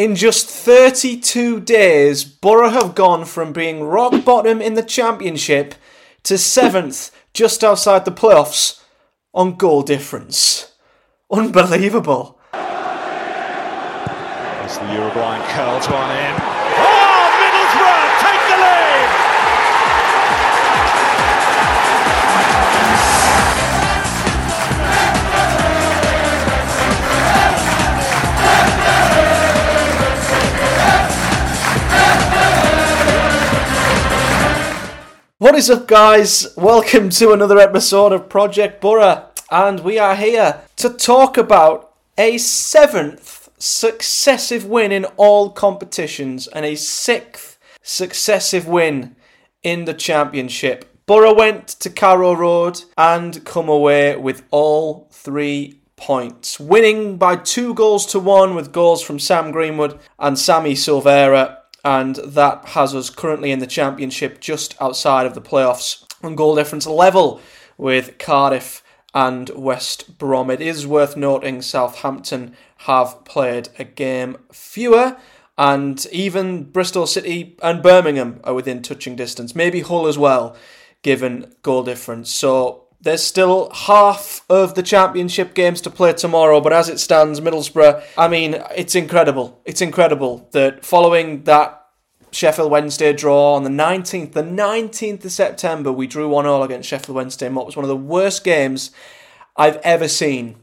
In just 32 days, Boro have gone from being rock bottom in the Championship to seventh, just outside the playoffs, on goal difference. Unbelievable. As the Uruguayan curls one in. What is up, guys? Welcome to another episode of Project Boro, and we are here to talk about a seventh successive win in all competitions and a sixth successive win in the Championship. Boro went to Carrow Road and come away with all three points, winning by two goals to one with goals from Sam Greenwood and Sammy Silvera and that has us currently in the championship just outside of the playoffs on goal difference level with Cardiff and West Brom. It is worth noting Southampton have played a game fewer. And even Bristol City and Birmingham are within touching distance. Maybe Hull as well, given goal difference. So there's still half of the championship games to play tomorrow, but as it stands, Middlesbrough, I mean, it's incredible. It's incredible that following that Sheffield Wednesday draw on the 19th, the 19th of September, we drew 1 all against Sheffield Wednesday in what was one of the worst games I've ever seen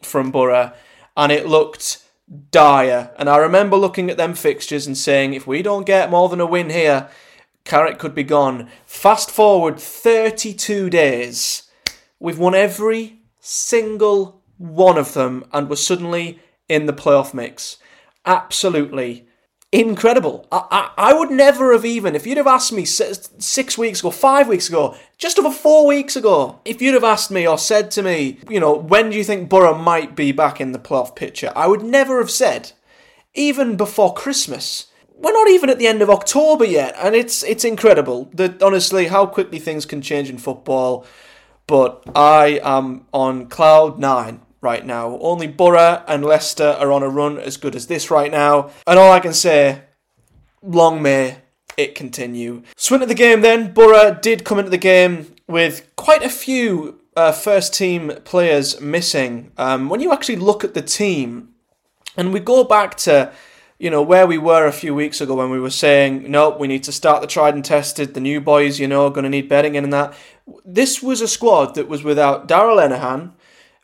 from Boro, and it looked dire. And I remember looking at them fixtures and saying, if we don't get more than a win here, Carrick could be gone. Fast forward 32 days We've won every single one of them and we're suddenly in the playoff mix. Absolutely incredible. I, I, I, would never have even, if you'd have asked me six weeks ago, five weeks ago, just over four weeks ago, if you'd have asked me or said to me, you know, when do you think Boro might be back in the playoff picture, I would never have said, even before Christmas. We're not even at the end of October yet, and it's it's incredible that honestly how quickly things can change in football but I am on cloud nine right now. Only Boro and Leicester are on a run as good as this right now. And all I can say, long may it continue. So into the game then, Boro did come into the game with quite a few uh, first team players missing. Um, when you actually look at the team, and we go back to you know, where we were a few weeks ago when we were saying, no, we need to start the tried and tested, the new boys, you know, going to need betting in and that. This was a squad that was without Darragh Lenihan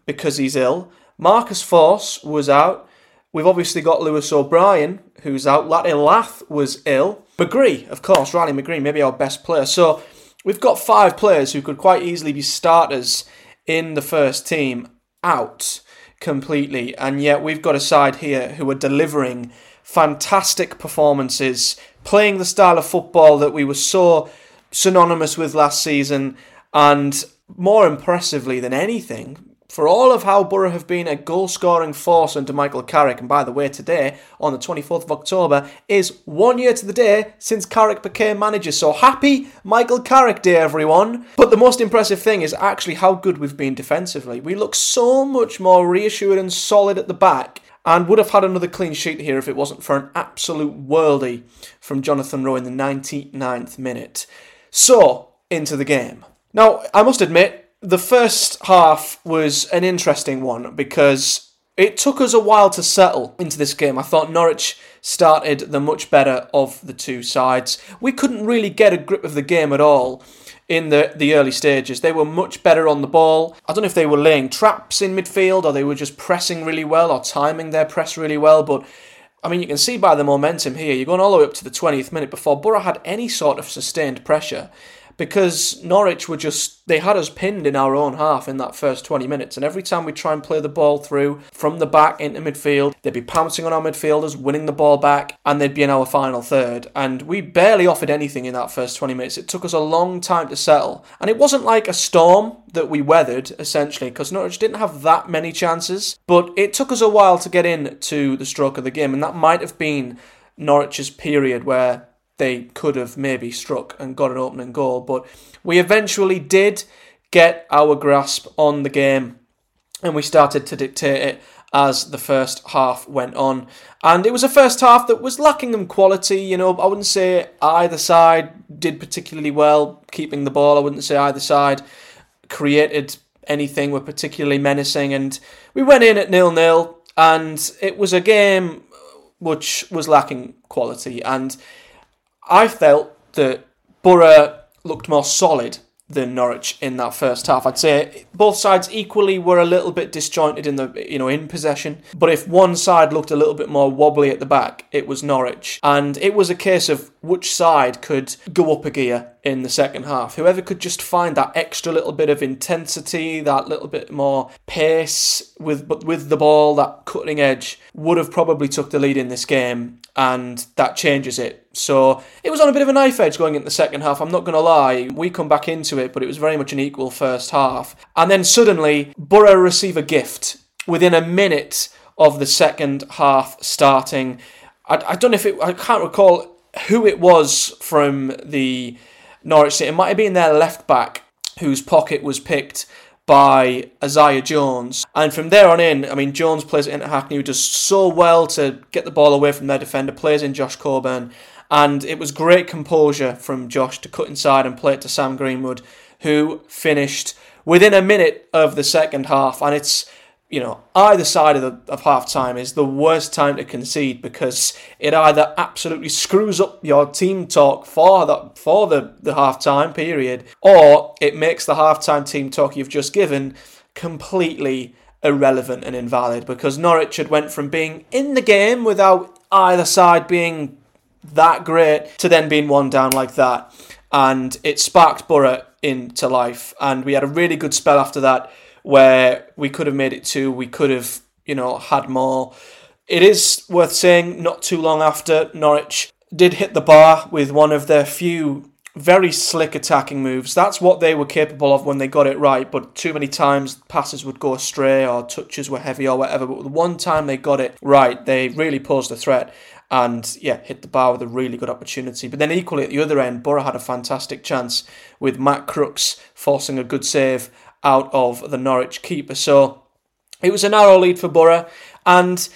because he's ill. Marcus Forss was out. We've obviously got Lewis O'Brien, who's out. Latte Lath was ill. McGree, of course, Riley McGree, maybe our best player. So we've got five players who could quite easily be starters in the first team out completely. And yet we've got a side here who are delivering fantastic performances, playing the style of football that we were so synonymous with last season, and more impressively than anything, for all of how Boro have been a goal scoring force under Michael Carrick, and by the way, today, on the 24th of October, is one year to the day since Carrick became manager. So happy Michael Carrick Day, everyone! But the most impressive thing is actually how good we've been defensively. We look so much more reassured and solid at the back and would have had another clean sheet here if it wasn't for an absolute worldie from Jonathan Rowe in the 99th minute. So, into the game. Now, I must admit, the first half was an interesting one because it took us a while to settle into this game. I thought Norwich started the much better of the two sides. We couldn't really get a grip of the game at all in the, the early stages. They were much better on the ball. I don't know if they were laying traps in midfield or they were just pressing really well or timing their press really well, but I mean, you can see by the momentum here, you're going all the way up to the 20th minute before Boro had any sort of sustained pressure because Norwich were just, they had us pinned in our own half in that first 20 minutes. And every time we try and play the ball through from the back into midfield, they'd be pouncing on our midfielders, winning the ball back, and they'd be in our final third. And we barely offered anything in that first 20 minutes. It took us a long time to settle. And it wasn't like a storm that we weathered, essentially, because Norwich didn't have that many chances. But it took us a while to get in to the stroke of the game. And that might have been Norwich's period where they could have maybe struck and got an opening goal. But we eventually did get our grasp on the game and we started to dictate it as the first half went on. And it was a first half that was lacking in quality. You know, I wouldn't say either side did particularly well keeping the ball. I wouldn't say either side created anything were particularly menacing. And we went in at nil nil, and it was a game which was lacking quality. And I felt that Boro looked more solid than Norwich in that first half. I'd say both sides equally were a little bit disjointed in the you know in possession, but if one side looked a little bit more wobbly at the back, it was Norwich. And it was a case of which side could go up a gear in the second half. Whoever could just find that extra little bit of intensity, that little bit more pace with but with the ball, that cutting edge would have probably took the lead in this game and that changes it. So it was on a bit of a knife edge going into the second half. I'm not going to lie. We come back into it, but it was very much an equal first half. And then suddenly, Boro receive a gift within a minute of the second half starting. I, I don't know if it, I can't recall who it was from the Norwich City. It might have been their left back whose pocket was picked by Isaiah Jones. And from there on in, I mean, Jones plays it into Hackney, who does so well to get the ball away from their defender, plays in Josh Coburn. And it was great composure from Josh to cut inside and play it to Sam Greenwood, who finished within a minute of the second half. And it's you know, either side of, the, of half time is the worst time to concede because it either absolutely screws up your team talk for the, for the, the half time period or it makes the half time team talk you've just given completely irrelevant and invalid because Norwich had went from being in the game without either side being that great to then being one down like that. And it sparked Boro into life. And we had a really good spell after that where we could have made it two, we could have, you know, had more. It is worth saying, not too long after Norwich did hit the bar with one of their few very slick attacking moves. That's what they were capable of when they got it right, but too many times passes would go astray or touches were heavy or whatever. But the one time they got it right, they really posed a threat and yeah, hit the bar with a really good opportunity. But then equally at the other end, Boro had a fantastic chance with Matt Crooks forcing a good save out of the Norwich keeper. So it was a narrow lead for Boro, and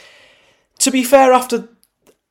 to be fair, after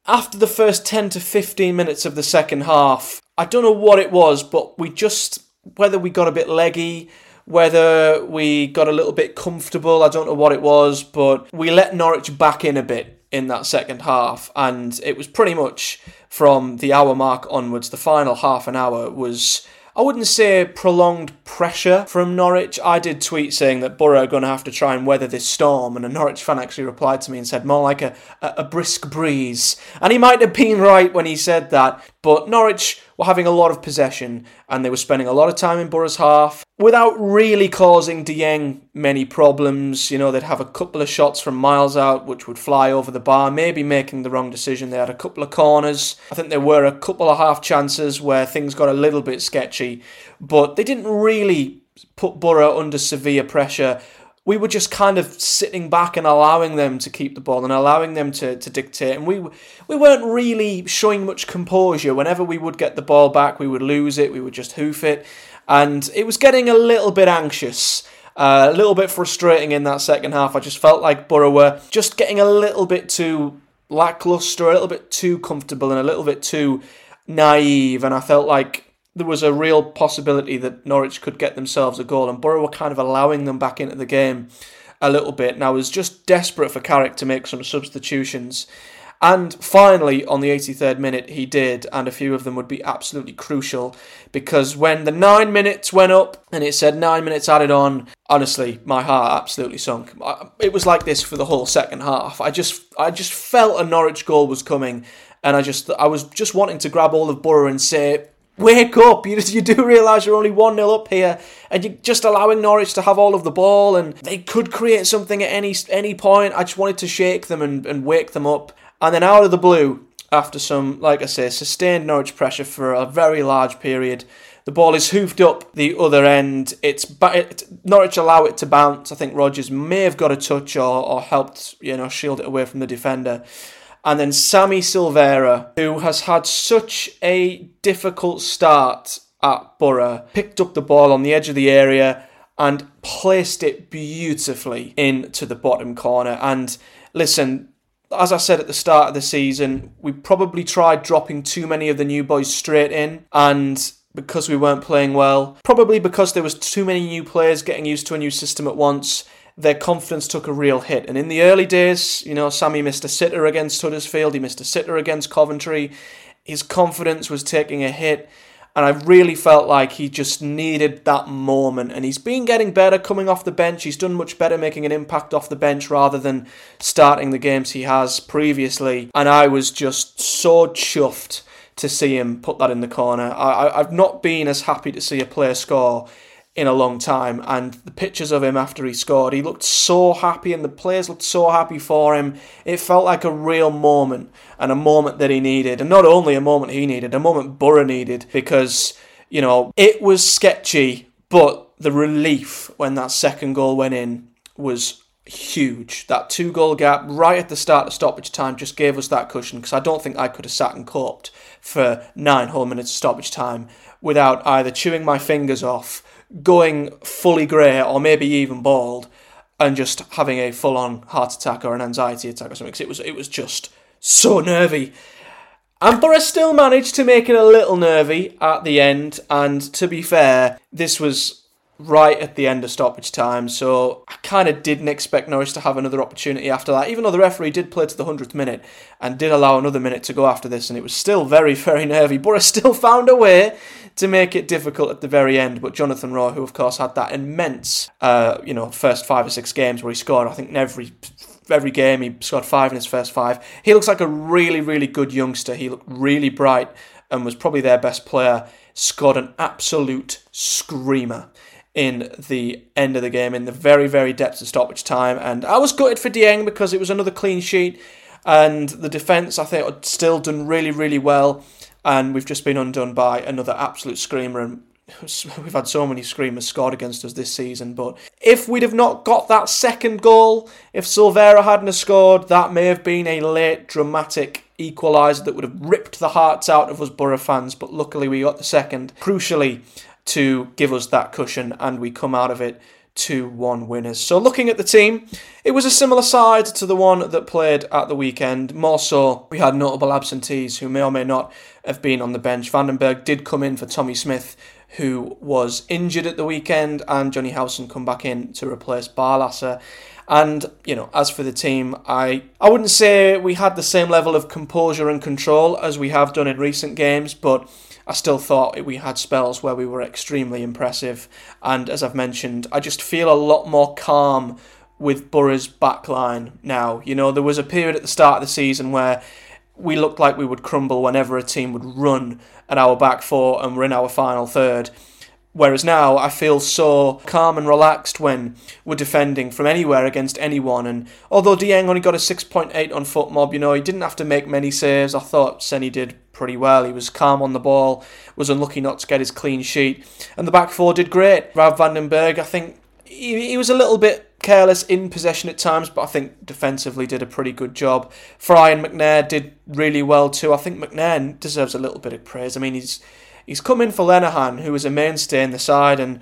after the first 10 to 15 minutes of the second half, I don't know what it was, but we just whether we got a bit leggy, whether we got a little bit comfortable, I don't know what it was, but we let Norwich back in a bit in that second half, and it was pretty much from the hour mark onwards. The final half an hour was I wouldn't say prolonged pressure from Norwich. I did tweet saying that Boro are going to have to try and weather this storm, and a Norwich fan actually replied to me and said more like a, a, a brisk breeze. And he might have been right when he said that, but Norwich were having a lot of possession and they were spending a lot of time in Boro's half without really causing Dieng many problems. You know, they'd have a couple of shots from miles out which would fly over the bar, maybe making the wrong decision. They had a couple of corners. I think there were a couple of half chances where things got a little bit sketchy, but they didn't really put Boro under severe pressure we were just kind of sitting back and allowing them to keep the ball and allowing them to, to dictate. And we we weren't really showing much composure. Whenever we would get the ball back, we would lose it. We would just hoof it, and it was getting a little bit anxious. Uh, a little bit frustrating in that second half. I just felt like Boro were just getting a little bit too lackluster, a little bit too comfortable, and a little bit too naive. And I felt like there was a real possibility that Norwich could get themselves a goal, and Boro were kind of allowing them back into the game a little bit. And I was just desperate for Carrick to make some substitutions. And finally, on the 83rd minute, he did, and a few of them would be absolutely crucial because when the nine minutes went up and it said nine minutes added on, honestly, my heart absolutely sunk. It was like this for the whole second half. I just, I just felt a Norwich goal was coming, and I just, I was just wanting to grab all of Boro and say, wake up. You, you do realise you're only 1 0 up here, and you're just allowing Norwich to have all of the ball, and they could create something at any any point. I just wanted to shake them and, and wake them up. And then out of the blue, after some, like I say, sustained Norwich pressure for a very large period, the ball is hoofed up the other end. It's it, Norwich allow it to bounce. I think Rogers may have got a touch or, or helped, you know, shield it away from the defender. And then Sammy Silvera, who has had such a difficult start at Boro, picked up the ball on the edge of the area and placed it beautifully into the bottom corner. And listen, as I said at the start of the season, we probably tried dropping too many of the new boys straight in, and because we weren't playing well, probably because there was too many new players getting used to a new system at once, their confidence took a real hit. And in the early days, you know, Sammy missed a sitter against Huddersfield, he missed a sitter against Coventry. His confidence was taking a hit. And I really felt like he just needed that moment. And he's been getting better coming off the bench. He's done much better making an impact off the bench rather than starting the games he has previously. And I was just so chuffed to see him put that in the corner. I, have not been as happy to see a player score in a long time. And the pictures of him after he scored, he looked so happy, and the players looked so happy for him. It felt like a real moment and a moment that he needed. And not only a moment he needed, a moment Boro needed because, you know, it was sketchy, but the relief when that second goal went in was huge. That two goal gap right at the start of stoppage time just gave us that cushion because I don't think I could have sat and coped for nine whole minutes of stoppage time without either chewing my fingers off, going fully grey, or maybe even bald, and just having a full on heart attack or an anxiety attack or something. Because it was it was just so nervy. And Boro still managed to make it a little nervy at the end. And to be fair, this was right at the end of stoppage time, so I kind of didn't expect Norwich to have another opportunity after that, even though the referee did play to the 100th minute and did allow another minute to go after this, and it was still very, very nervy. Boro still found a way to make it difficult at the very end, but Jonathan Rowe, who of course had that immense, uh, you know, first five or six games where he scored, I think in every every game he scored five in his first five. He looks like a really, really good youngster. He looked really bright and was probably their best player. Scored an absolute screamer in the end of the game, in the very, very depths of stoppage time. And I was gutted for Dieng because it was another clean sheet. And the defence, I think, had still done really, really well. And we've just been undone by another absolute screamer. And we've had so many screamers scored against us this season. But if we'd have not got that second goal, if Silvera hadn't scored, that may have been a late, dramatic equaliser that would have ripped the hearts out of us Boro fans. But luckily, we got the second. Crucially, to give us that cushion, and we come out of it 2 1 winners. So, looking at the team, it was a similar side to the one that played at the weekend. More so, we had notable absentees who may or may not have been on the bench. van den Berg did come in for Tommy Smith, who was injured at the weekend, and Johnny Howson come back in to replace Barlaser. And you know, as for the team, I I wouldn't say we had the same level of composure and control as we have done in recent games, but I still thought we had spells where we were extremely impressive. And as I've mentioned, I just feel a lot more calm with Boro's backline now. You know, there was a period at the start of the season where we looked like we would crumble whenever a team would run at our back four and we're in our final third. Whereas now I feel so calm and relaxed when we're defending from anywhere against anyone. And although Dieng only got a 6.8 on FotMob, you know, he didn't have to make many saves. I thought Seny did pretty well. He was calm on the ball, was unlucky not to get his clean sheet. And the back four did great. Rav van den Berg, I think he, he was a little bit careless in possession at times, but I think defensively did a pretty good job. Fry and McNair did really well too. I think McNair deserves a little bit of praise. I mean, he's He's come in for Lenihan, who is a mainstay in the side, and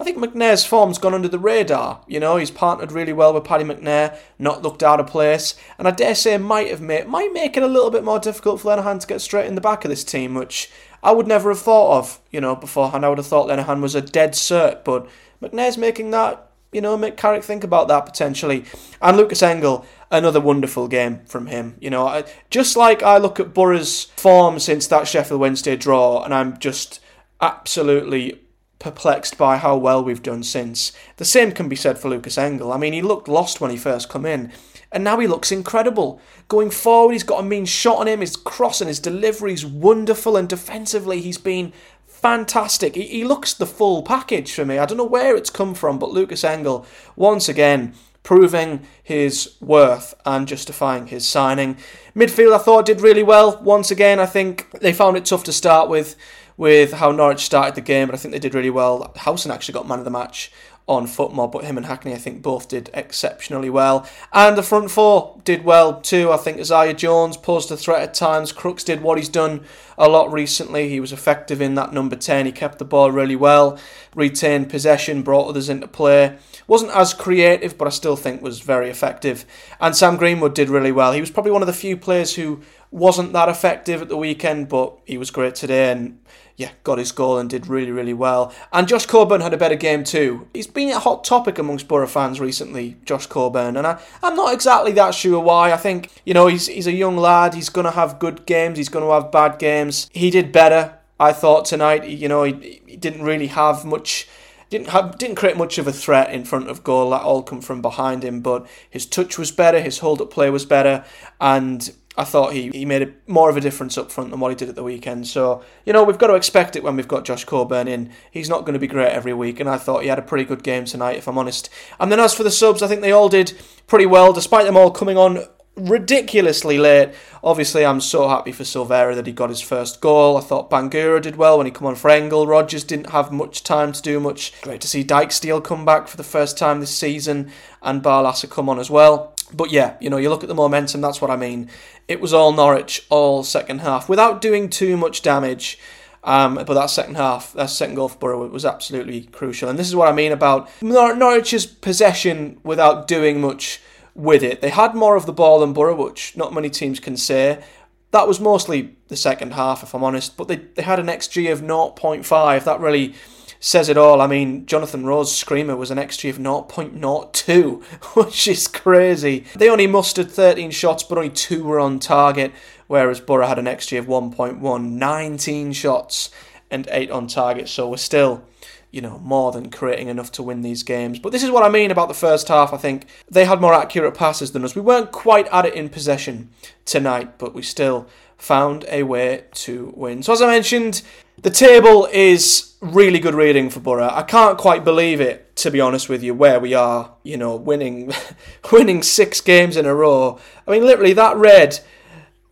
I think McNair's form's gone under the radar. You know, he's partnered really well with Paddy McNair, not looked out of place, and I dare say might have made might make it a little bit more difficult for Lenihan to get straight in the back of this team, which I would never have thought of. You know, beforehand, I would have thought Lenihan was a dead cert, but McNair's making that you know, make Carrick think about that potentially. And Lucas Engel, another wonderful game from him. You know, I, just like I look at Boro's form since that Sheffield Wednesday draw, and I'm just absolutely perplexed by how well we've done since. The same can be said for Lucas Engel. I mean, he looked lost when he first come in, and now he looks incredible. Going forward, he's got a mean shot on him. His cross and his delivery is wonderful, and defensively, he's been fantastic. He, he looks the full package for me. I don't know where it's come from, but Lucas Engel, once again, proving his worth and justifying his signing. Midfield, I thought, did really well. Once again, I think they found it tough to start with with how Norwich started the game, but I think they did really well. Howson actually got man of the match on FotMob, but him and Hackney, I think, both did exceptionally well. And the front four did well too. I think Isaiah Jones posed a threat at times. Crooks did what he's done a lot recently. He was effective in that number 10. He kept the ball really well, retained possession, brought others into play. Wasn't as creative, but I still think was very effective. And Sam Greenwood did really well. He was probably one of the few players who wasn't that effective at the weekend, but he was great today and yeah, got his goal and did really, really well. And Josh Coburn had a better game too. He's been a hot topic amongst Boro fans recently, Josh Coburn, and I, I'm not exactly that sure why. I think, you know, he's, he's a young lad, he's going to have good games, he's going to have bad games. He did better, I thought, tonight. You know, he, he didn't really have much didn't have didn't create much of a threat in front of goal. That all come from behind him, but his touch was better, his hold up play was better, and I thought he, he made a, more of a difference up front than what he did at the weekend. So, you know, we've got to expect it when we've got Josh Coburn in. He's not going to be great every week, and I thought he had a pretty good game tonight, if I'm honest. And then as for the subs, I think they all did pretty well, despite them all coming on ridiculously late. Obviously, I'm so happy for Silvera that he got his first goal. I thought Bangura did well when he come on for Engel. Rogers didn't have much time to do much. Great to see Dijksteel come back for the first time this season and Barlaser come on as well. But yeah, you know, you look at the momentum, that's what I mean. It was all Norwich all second half without doing too much damage. Um, but that second half, that second goal for Boro was absolutely crucial. And this is what I mean about Nor- Norwich's possession without doing much with it. They had more of the ball than Boro, which not many teams can say. That was mostly the second half, if I'm honest. But they, they had an XG of 0.5. That really says it all. I mean, Jonathan Rowe's screamer was an XG of 0.02, which is crazy. They only mustered 13 shots, but only two were on target, whereas Boro had an XG of 1.1, 19 shots and eight on target. So we're still, you know, more than creating enough to win these games. But this is what I mean about the first half. I think they had more accurate passes than us. We weren't quite at it in possession tonight, but we still found a way to win. So as I mentioned, the table is really good reading for Boro. I can't quite believe it, to be honest with you, where we are. You know, winning, winning six games in a row. I mean, literally that read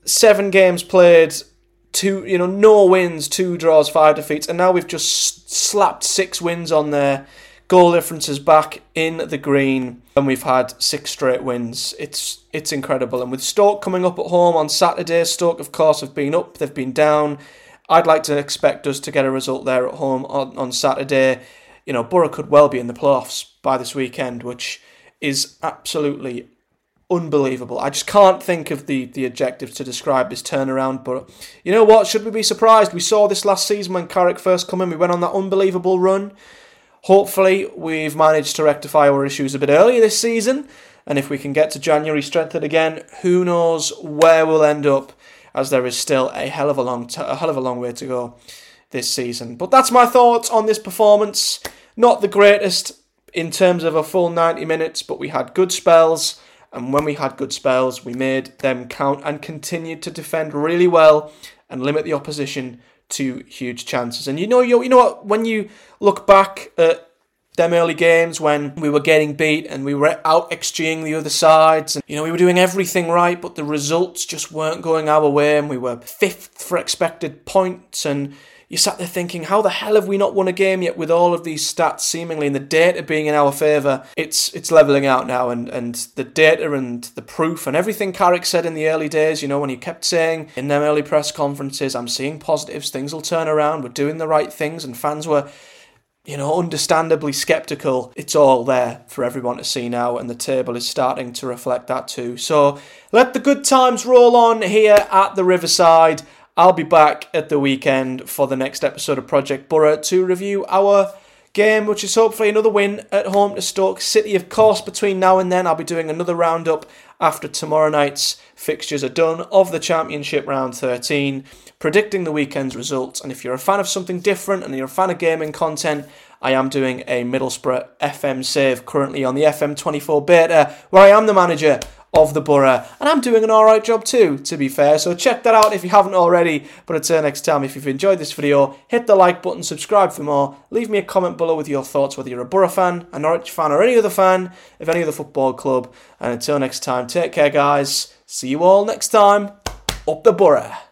seven games played, two, you know, no wins, two draws, five defeats, and now we've just slapped six wins on there. Goal differences back in the green, and we've had six straight wins. It's it's incredible. And with Stoke coming up at home on Saturday, Stoke, of course, have been up, they've been down I'd like to expect us to get a result there at home on, on Saturday. You know, Boro could well be in the playoffs by this weekend, which is absolutely unbelievable. I just can't think of the, the adjectives to describe this turnaround. But you know what? Should we be surprised? We saw this last season when Carrick first came in. We went on that unbelievable run. Hopefully, we've managed to rectify our issues a bit earlier this season. And if we can get to January strengthened again, who knows where we'll end up as there is still a hell of a long t- a hell of a long way to go this season. But that's my thoughts on this performance. Not the greatest in terms of a full 90 minutes, but we had good spells. And when we had good spells, we made them count and continued to defend really well and limit the opposition to huge chances. And you know, you, you know what? When you look back at them early games when we were getting beat and we were out XGing the other sides and you know we were doing everything right but the results just weren't going our way and we were fifth for expected points and you sat there thinking how the hell have we not won a game yet with all of these stats seemingly and the data being in our favour it's it's levelling out now and and the data and the proof and everything Carrick said in the early days you know when he kept saying in them early press conferences I'm seeing positives things will turn around we're doing the right things and fans were you know, understandably skeptical. It's all there for everyone to see now, and the table is starting to reflect that too. So let the good times roll on here at the Riverside. I'll be back at the weekend for the next episode of Project Boro to review our game, which is hopefully another win at home to Stoke City. Of course, between now and then, I'll be doing another roundup after tomorrow night's fixtures are done of the Championship round 13 predicting the weekend's results. And if you're a fan of something different and you're a fan of gaming content, I am doing a Middlesbrough FM save currently on the FM24 beta, where I am the manager of the boro, and I'm doing an alright job too, to be fair. So check that out if you haven't already. But until next time, if you've enjoyed this video, hit the like button, subscribe for more, leave me a comment below with your thoughts, whether you're a Boro fan, a Norwich fan, or any other fan of any other football club. And until next time, take care, guys. See you all next time. Up the boro.